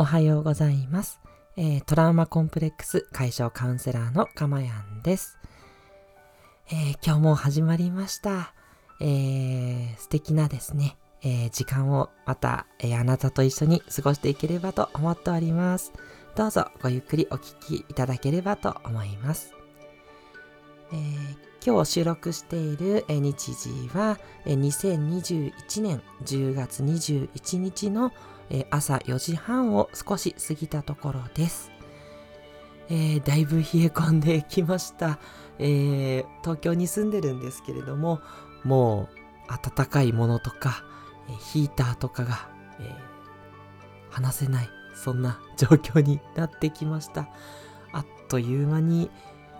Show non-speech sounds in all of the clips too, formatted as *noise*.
おはようございます、えー、トラウマコンプレックス解消カウンセラーのかまやんです、えー、今日も始まりました、えー、素敵なですね、え時間をまた、えあなたと一緒に過ごしていければと思っております。どうぞごゆっくりお聴きいただければと思います、え今日収録している日時は2021年10月21日のえ、朝4時半を少し過ぎたところです。えー、だいぶ冷え込んできました、えー、東京に住んでるんですけれども、もう暖かいものとか、えヒーターとかが、え離せない、そんな状況になってきました。あっという間に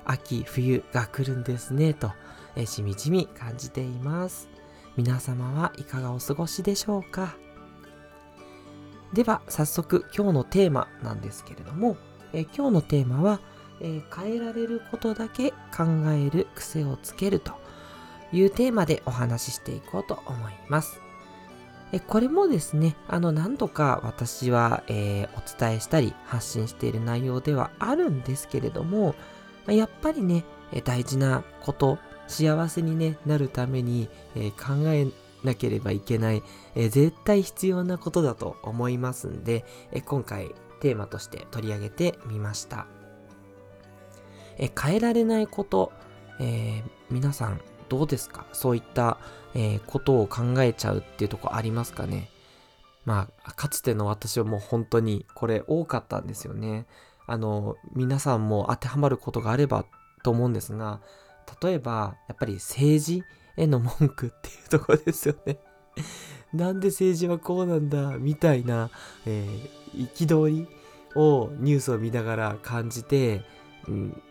秋、冬が来るんですね、と、えしみじみ感じています。皆様はいかがお過ごしでしょうか？では早速今日のテーマなんですけれども、え今日のテーマは、えー、変えられることだけ考える癖をつけるというテーマでお話ししていこうと思います。えこれもですね、あの何度か私は、えー、お伝えしたり発信している内容ではあるんですけれども、やっぱりね、大事なこと、幸せに、なるために、え、考えなければいけない、えー、絶対必要なことだと思いますんで、えー、今回テーマとして取り上げてみました。え変えられないこと、え皆さんどうですか？そういった、えことを考えちゃうっていうとこありますかね？まあ、かつての私はもう本当にこれ多かったんですよね。あの、皆さんも当てはまることがあればと思うんですが、例えば、やっぱり政治への文句っていうとこですよね。なんで政治はこうなんだみたいな、えー、憤りをニュースを見ながら感じて、うん、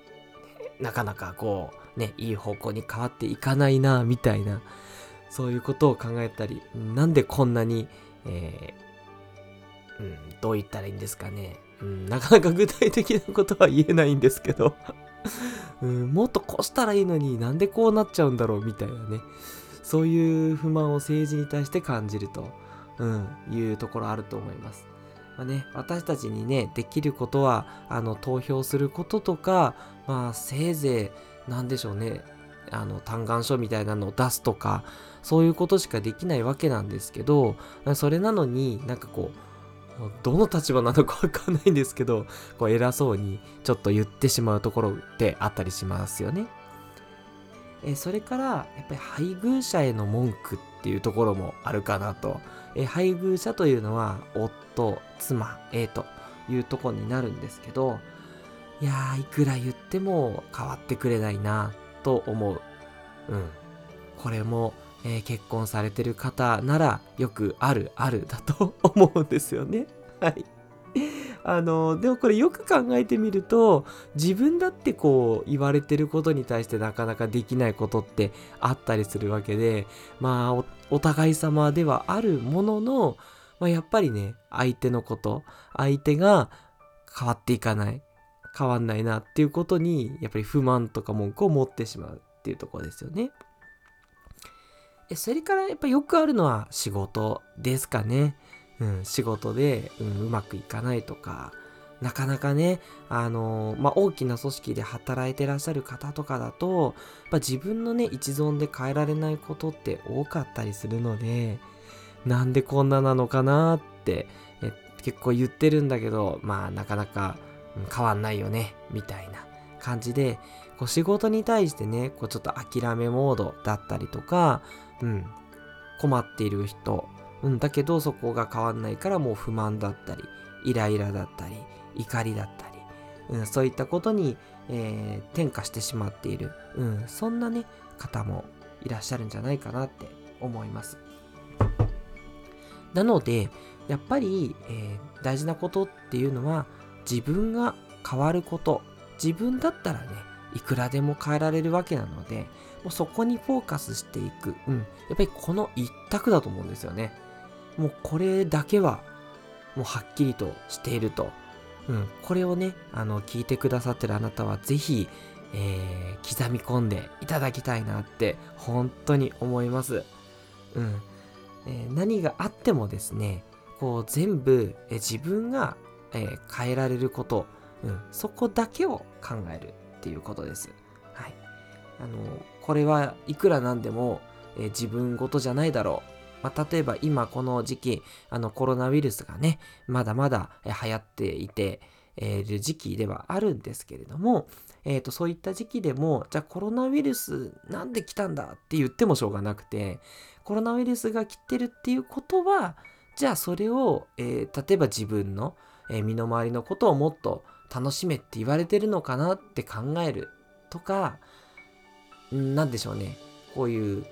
なかなかこうねいい方向に変わっていかないなみたいなそういうことを考えたりなんでこんなに、えー、うん、どう言ったらいいんですかね、うん、なかなか具体的なことは言えないんですけど。うん、もっとこうしたらいいのになんでこうなっちゃうんだろうみたいなねそういう不満を政治に対して感じると、うん、いうところあると思います。まあね、私たちにねできることはあの投票することとか、まあ、せいぜい何でしょうねあの嘆願書みたいなのを出すとかそういうことしかできないわけなんですけどそれなのになんかこうどの立場なのかわかんないんですけど、こう偉そうにちょっと言ってしまうところってあったりしますよね。えそれから、やっぱり配偶者への文句っていうところもあるかなと。え配偶者というのは、夫、妻、えというとこになるんですけど、いやー、いくら言っても変わってくれないなと思う。うん。これもえー、結婚されてる方ならよくあるあるだと *laughs* 思うんですよね。はい。あの、でもこれよく考えてみると、自分だってこう言われてることに対してなかなかできないことってあったりするわけで、まあお互い様ではあるものの、まあ、やっぱりね、相手のこと、相手が変わっていかない、変わんないなっていうことに、やっぱり不満とか文句を持ってしまうっていうとこですよね。それからやっぱよくあるのは仕事ですかね。うん、仕事で、うん、うまくいかないとか、なかなかね、あのー、まあ、大きな組織で働いてらっしゃる方とかだと、ま自分のね、一存で変えられないことって多かったりするので、なんでこんななのかなってえ結構言ってるんだけど、まあなかなか、うん、変わんないよね、みたいな感じで、こう仕事に対してね、こうちょっと諦めモードだったりとか、うん、困っている人、うん、だけどそこが変わんないからもう不満だったり、イライラだったり、怒りだったり、うん、そういったことに、えー、転化してしまっている、うん、そんなね、方もいらっしゃるんじゃないかなって思います。なので、やっぱり、えー、大事なことっていうのは自分が変わること、自分だったらね、いくらでも変えられるわけなので、もうそこにフォーカスしていく。うん。やっぱりこの一択だと思うんですよね。もうこれだけは、もうはっきりとしていると。うん。これをね、あの、聞いてくださってるあなたは、ぜひ、えー、刻み込んでいただきたいなって、本当に思います。うん。えー、何があってもですね、こう全部、え自分がえ、変えられること、うん、そこだけを考えるっていうことです。あの、これはいくらなんでも、えー、自分ごとじゃないだろう。まあ、例えば今この時期、あのコロナウイルスがね、まだまだ流行っていて、えー、る時期ではあるんですけれども、えー、とそういった時期でもじゃあコロナウイルスなんで来たんだって言ってもしょうがなくてコロナウイルスが来てるっていうことはじゃあそれを、えー、例えば自分の、え、身の回りのことをもっと楽しめって言われてるのかなって考えるとか何でしょうねこういう、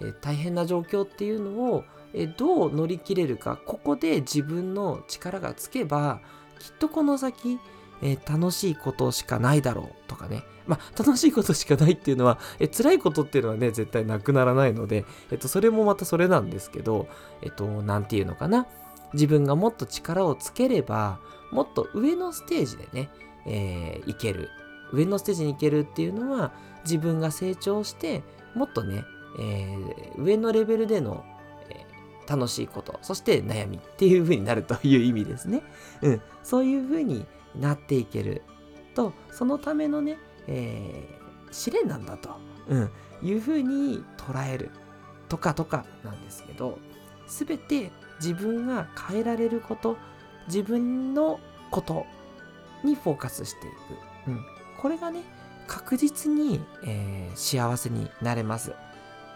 えー、大変な状況っていうのを、えどう乗り切れるかここで自分の力がつけばきっとこの先、えー、楽しいことしかないだろうとかね。まあ、楽しいことしかないっていうのは、えー、辛いことっていうのはね、絶対なくならないので、えっ、と、それもまたそれなんですけど、えっ、と、なんていうのかな。自分がもっと力をつければ、もっと上のステージでね、えー、いける。上のステージに行けるっていうのは、自分が成長して、もっとね、えー、上のレベルでのえ楽しいこと、そして悩みっていう風になるという意味ですね。うん。そういう風になっていけると、そのためのね、えー、試練なんだと、うん、いう風に捉えるとかとかなんですけど、すべて自分が変えられること、自分のことにフォーカスしていく。うん。これがね、確実に、えー、幸せになれます。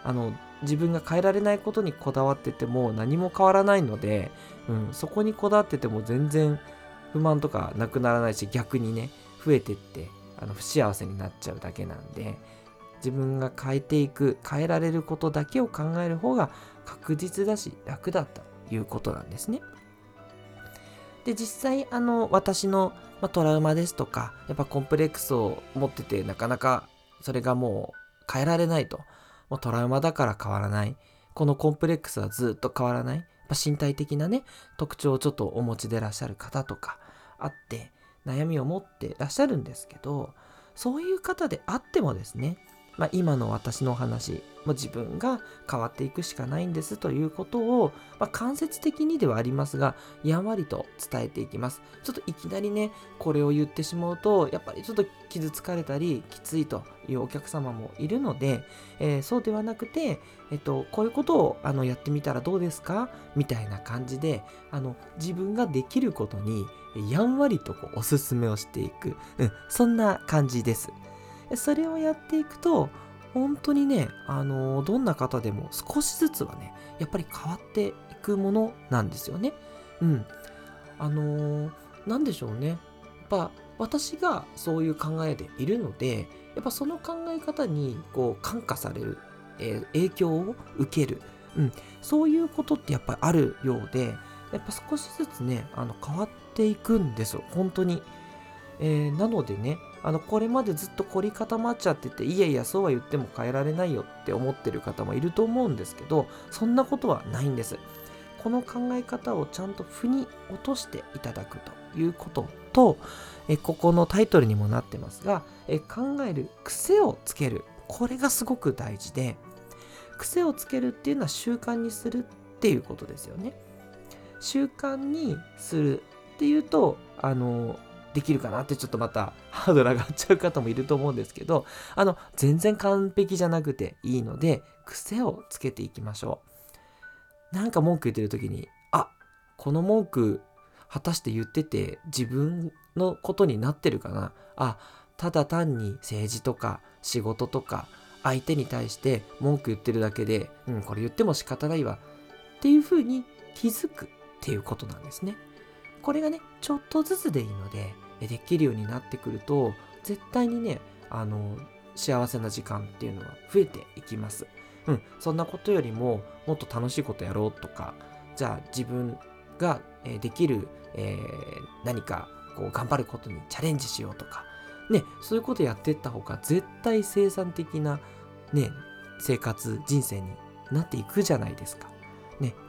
あの、自分が変えられないことにこだわってても何も変わらないので、うん、そこにこだわってても全然不満とかなくならないし逆にね増えてってあの不幸せになっちゃうだけなんで自分が変えていく変えられることだけを考える方が確実だし楽だったということなんですね。で実際あの私の、まトラウマですとかやっぱコンプレックスを持っててなかなかそれがもう変えられないともうトラウマだから変わらない。このコンプレックスはずっと変わらない。ま、身体的なね、特徴をちょっとお持ちでらっしゃる方とかあって、悩みを持ってらっしゃるんですけど、そういう方であってもですね、まあ、今の私の話、も自分が変わっていくしかないんですということを、まあ、間接的にではありますが、やんわりと伝えていきます。ちょっといきなりね、これを言ってしまうと、やっぱりちょっと傷つかれたり、きついというお客様もいるので、えー、そうではなくて、えっと、こういうことをあのやってみたらどうですか？みたいな感じで、あの、自分ができることに、やんわりとこうおすすめをしていく、うん、そんな感じです。それをやっていくと、本当にね、あのどんな方でも少しずつはね、やっぱり変わっていくものなんですよね。うん。あのなんでしょうね。やっぱ私がそういう考えでいるので、やっぱその考え方にこう感化される、えー、影響を受ける、うん、そういうことってやっぱりあるようで、やっぱ少しずつね、あの変わっていくんですよ、本当に。えー、なのでね、あの、これまでずっと凝り固まっちゃってて、いやいや、そうは言っても変えられないよって思ってる方もいると思うんですけど、そんなことはないんです。この考え方をちゃんと腑に落としていただくということと、えここのタイトルにもなってますが、え考える癖をつける。これがすごく大事で、癖をつけるっていうのは習慣にするっていうことですよね。習慣にするっていうと、あの、できるかなってちょっとまた *laughs* ハードル上がっちゃう方もいると思うんですけど、あの、全然完璧じゃなくていいので、癖をつけていきましょう。なんか文句言ってる時に、あ、この文句果たして言ってて自分のことになってるかなあ、ただ単に政治とか仕事とか相手に対して文句言ってるだけで、うん、これ言っても仕方ないわっていうふうに気づくっていうことなんですね。これがね、ちょっとずつでいいので、できるようになってくると絶対にねあの幸せな時間っていうのは増えていきます。うん、そんなことよりももっと楽しいことやろうとかじゃあ自分ができる、えー、何かこう頑張ることにチャレンジしようとかねそういうことやっていった方が絶対生産的なね生活人生になっていくじゃないですか。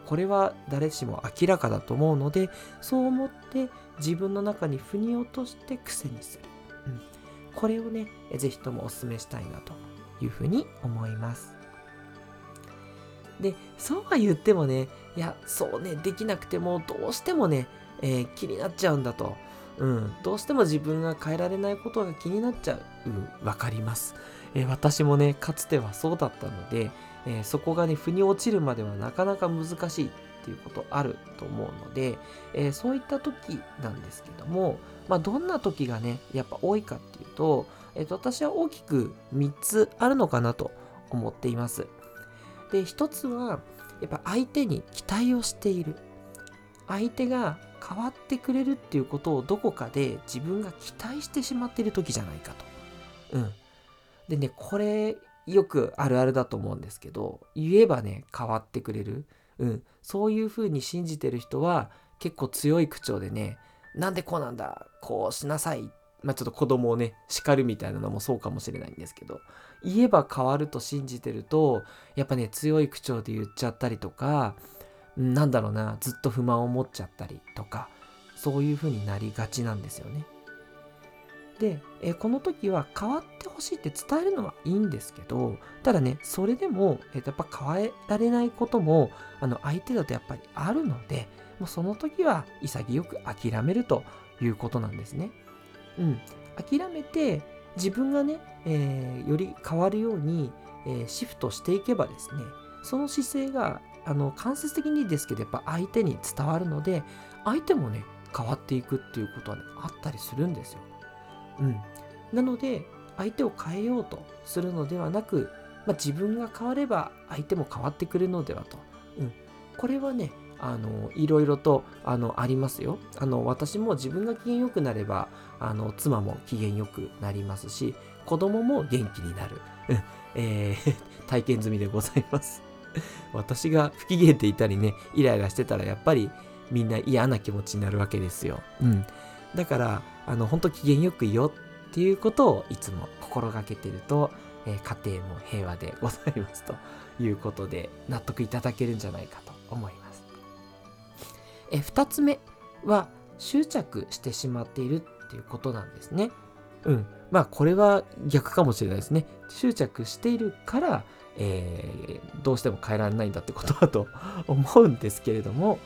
これは誰しも明らかだと思うのでそう思って自分の中に腑に落として癖にする、うん、これをね是非ともお勧めしたいなというふうに思いますでそうは言ってもねいやそうねできなくてもどうしてもねえー、気になっちゃうんだと。うん、どうしても自分が変えられないことが気になっちゃう。うん、わかります。えー、私もね、かつてはそうだったので、えー、そこがね、腑に落ちるまではなかなか難しいっていうことあると思うので、えー、そういった時なんですけども、まあ、どんな時がね、やっぱ多いかっていうと、えー、と私は大きく3つあるのかなと思っています。で、1つは、やっぱ相手に期待をしている。相手が変わってくれるっていうことをどこかで自分が期待してしまっている時じゃないかと。うん。でね、これよくあるあるだと思うんですけど、言えばね、変わってくれる。うん。そういうふうに信じてる人は結構強い口調でね、なんでこうなんだこうしなさい。まあちょっと子供をね、叱るみたいなのもそうかもしれないんですけど、言えば変わると信じてると、やっぱね、強い口調で言っちゃったりとか、なんだろうな、ずっと不満を持っちゃったりとか、そういう風になりがちなんですよね。で、えこの時は変わってほしいって伝えるのはいいんですけど、ただね、それでも、え、やっぱ変えられないことも、あの相手だとやっぱりあるので、もうその時は潔く諦めるということなんですね。うん。諦めて、自分がね、えー、より変わるように、えー、シフトしていけばですね、その姿勢があの間接的にですけどやっぱ相手に伝わるので相手もね変わっていくっていうことはねあったりするんですよ。うん、なので相手を変えようとするのではなく、まあ、自分が変われば相手も変わってくれるのではと。うん、これはねあのいろいろとあのありますよ。あの私も自分が機嫌良くなればあの妻も機嫌良くなりますし子供も元気になる、えー、*laughs* 体験済みでございます。私が不機嫌っていたりね、イライラしてたらやっぱりみんな嫌な気持ちになるわけですよ。うん。だから、あの、本当機嫌よくいよっていうことをいつも心がけてると、えー、家庭も平和でございますということで納得いただけるんじゃないかと思います。え、二つ目は執着してしまっているっていうことなんですね。うん。まあこれは逆かもしれないですね。執着しているから、えー、どうしても変えられないんだってことだと思うんですけれども、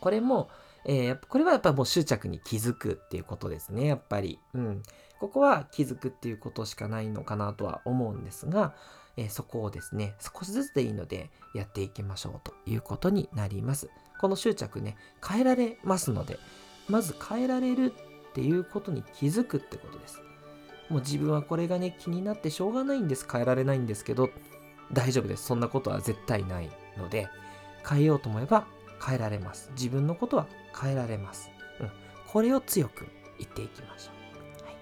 これも、えー、これはやっぱもう執着に気づくっていうことですね、やっぱり。うん。ここは気づくっていうことしかないのかなとは思うんですが、えー、そこをですね、少しずつでいいのでやっていきましょうということになります。この執着ね、変えられますので、まず変えられるっていうことに気づくってことです。もう自分はこれがね、気になってしょうがないんです。変えられないんですけど、大丈夫です。そんなことは絶対ないので、変えようと思えば変えられます。自分のことは変えられます。うん。これを強く言っていきましょう。はい。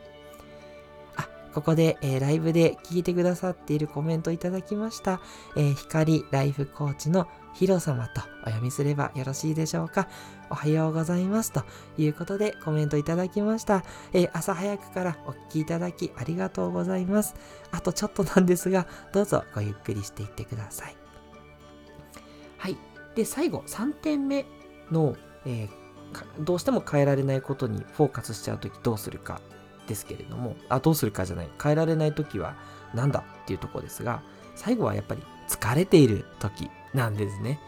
あ、ここで、えー、ライブで聞いてくださっているコメントいただきました。えー、光ライフコーチのヒロ様とお読みすればよろしいでしょうか。おはようございます。ということでコメントいただきました。えー、朝早くからお聞きいただきありがとうございます。あとちょっとなんですが、どうぞごゆっくりしていってください。はい。で、最後、3点目の、えー、どうしても変えられないことにフォーカスしちゃうときどうするかですけれども、あ、どうするかじゃない。変えられないときは何だっていうところですが、最後はやっぱり疲れているときなんですね。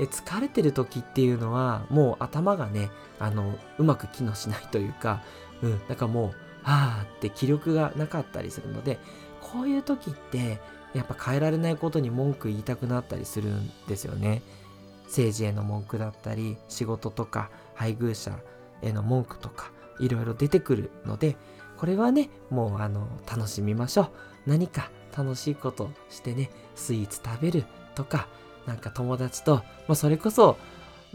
え疲れてる時っていうのはもう頭がねあのうまく機能しないというか、うん、なんかもうはあって気力がなかったりするのでこういう時ってやっぱ変えられないことに文句言いたくなったりするんですよね。政治への文句だったり仕事とか配偶者への文句とかいろいろ出てくるのでこれはねもうあの楽しみましょう。何か楽しいことしてねスイーツ食べるとかなんか友達と、まあ、それこそ、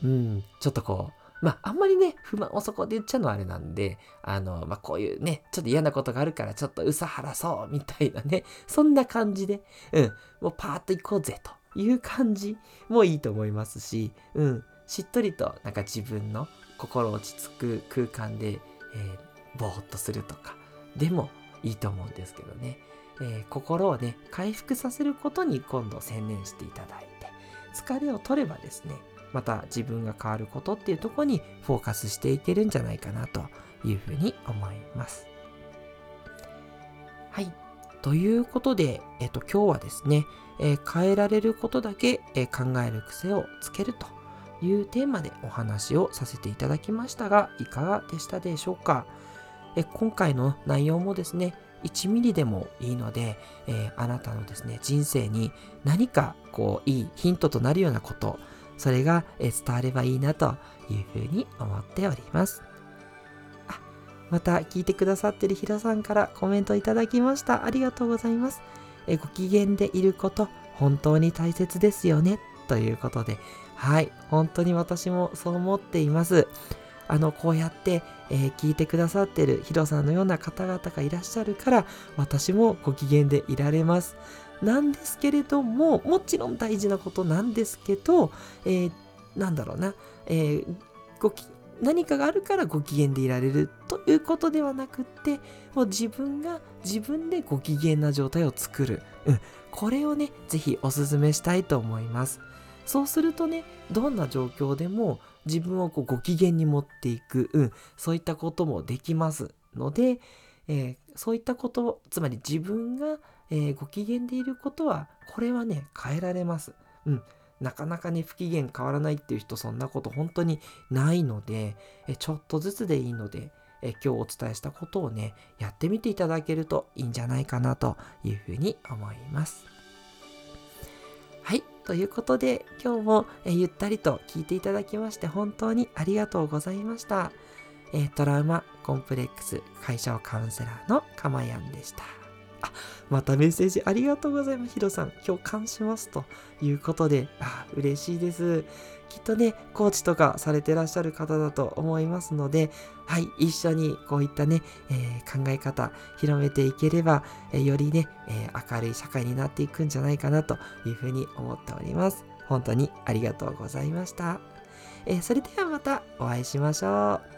うん、ちょっとこう、まあ、あんまりね、不満をそこで言っちゃうのはあれなんで、あの、まあ、こういうね、ちょっと嫌なことがあるから、ちょっとうさはらそう、みたいなね、そんな感じで、うん、もうパーッと行こうぜ、と。いう感じもいいと思いますし、うん、しっとりと、なんか自分の心落ち着く空間で、えー、ぼーっとするとか、でもいいと思うんですけどね。えー、心をね、回復させることに今度専念していただいて、疲れを取ればですね、また自分が変わることっていうとこにフォーカスしていけるんじゃないかなというふうに思います。はい。ということで、えっと、今日はですね、え、変えられることだけ、え、考える癖をつけるというテーマでお話をさせていただきましたが、いかがでしたでしょうか？え今回の内容もですね、1ミリでもいいので、え、あなたのですね、人生に何かこういいヒントとなるようなこと、それが、え伝わればいいなというふうに思っております。また聞いてくださってるヒロさんからコメントいただきました。ありがとうございます。えご機嫌でいること、本当に大切ですよね。ということで、はい、本当に私もそう思っています。あの、こうやって、えー、聞いてくださってるヒロさんのような方々がいらっしゃるから、私もご機嫌でいられます。なんですけれども、もちろん大事なことなんですけど、えー、なんだろうな、えー、ごき何かがあるからご機嫌でいられるということではなくって、もう自分が自分でご機嫌な状態を作る。うん。これをね、ぜひお勧めしたいと思います。そうするとね、どんな状況でも自分をこうご機嫌に持っていく、うん、そういったこともできますので、えー、そういったこと、つまり自分が、えー、ご機嫌でいることは、これはね、変えられます。うん。なかなかね、不機嫌変わらないっていう人、そんなこと本当にないので、えちょっとずつでいいので、え今日お伝えしたことをね、やってみていただけるといいんじゃないかなというふうに思います。はい。ということで、今日も、えゆったりと聞いていただきまして本当にありがとうございました。えトラウマコンプレックス解消カウンセラーのかまやんでした。あ、またメッセージありがとうございます。ヒロさん、共感しますということで、あ、嬉しいです。きっとね、コーチとかされてらっしゃる方だと思いますので、はい、一緒にこういったね、えー、考え方広めていければ、えー、よりね、えー、明るい社会になっていくんじゃないかなというふうに思っております。本当にありがとうございました。えそれではまたお会いしましょう。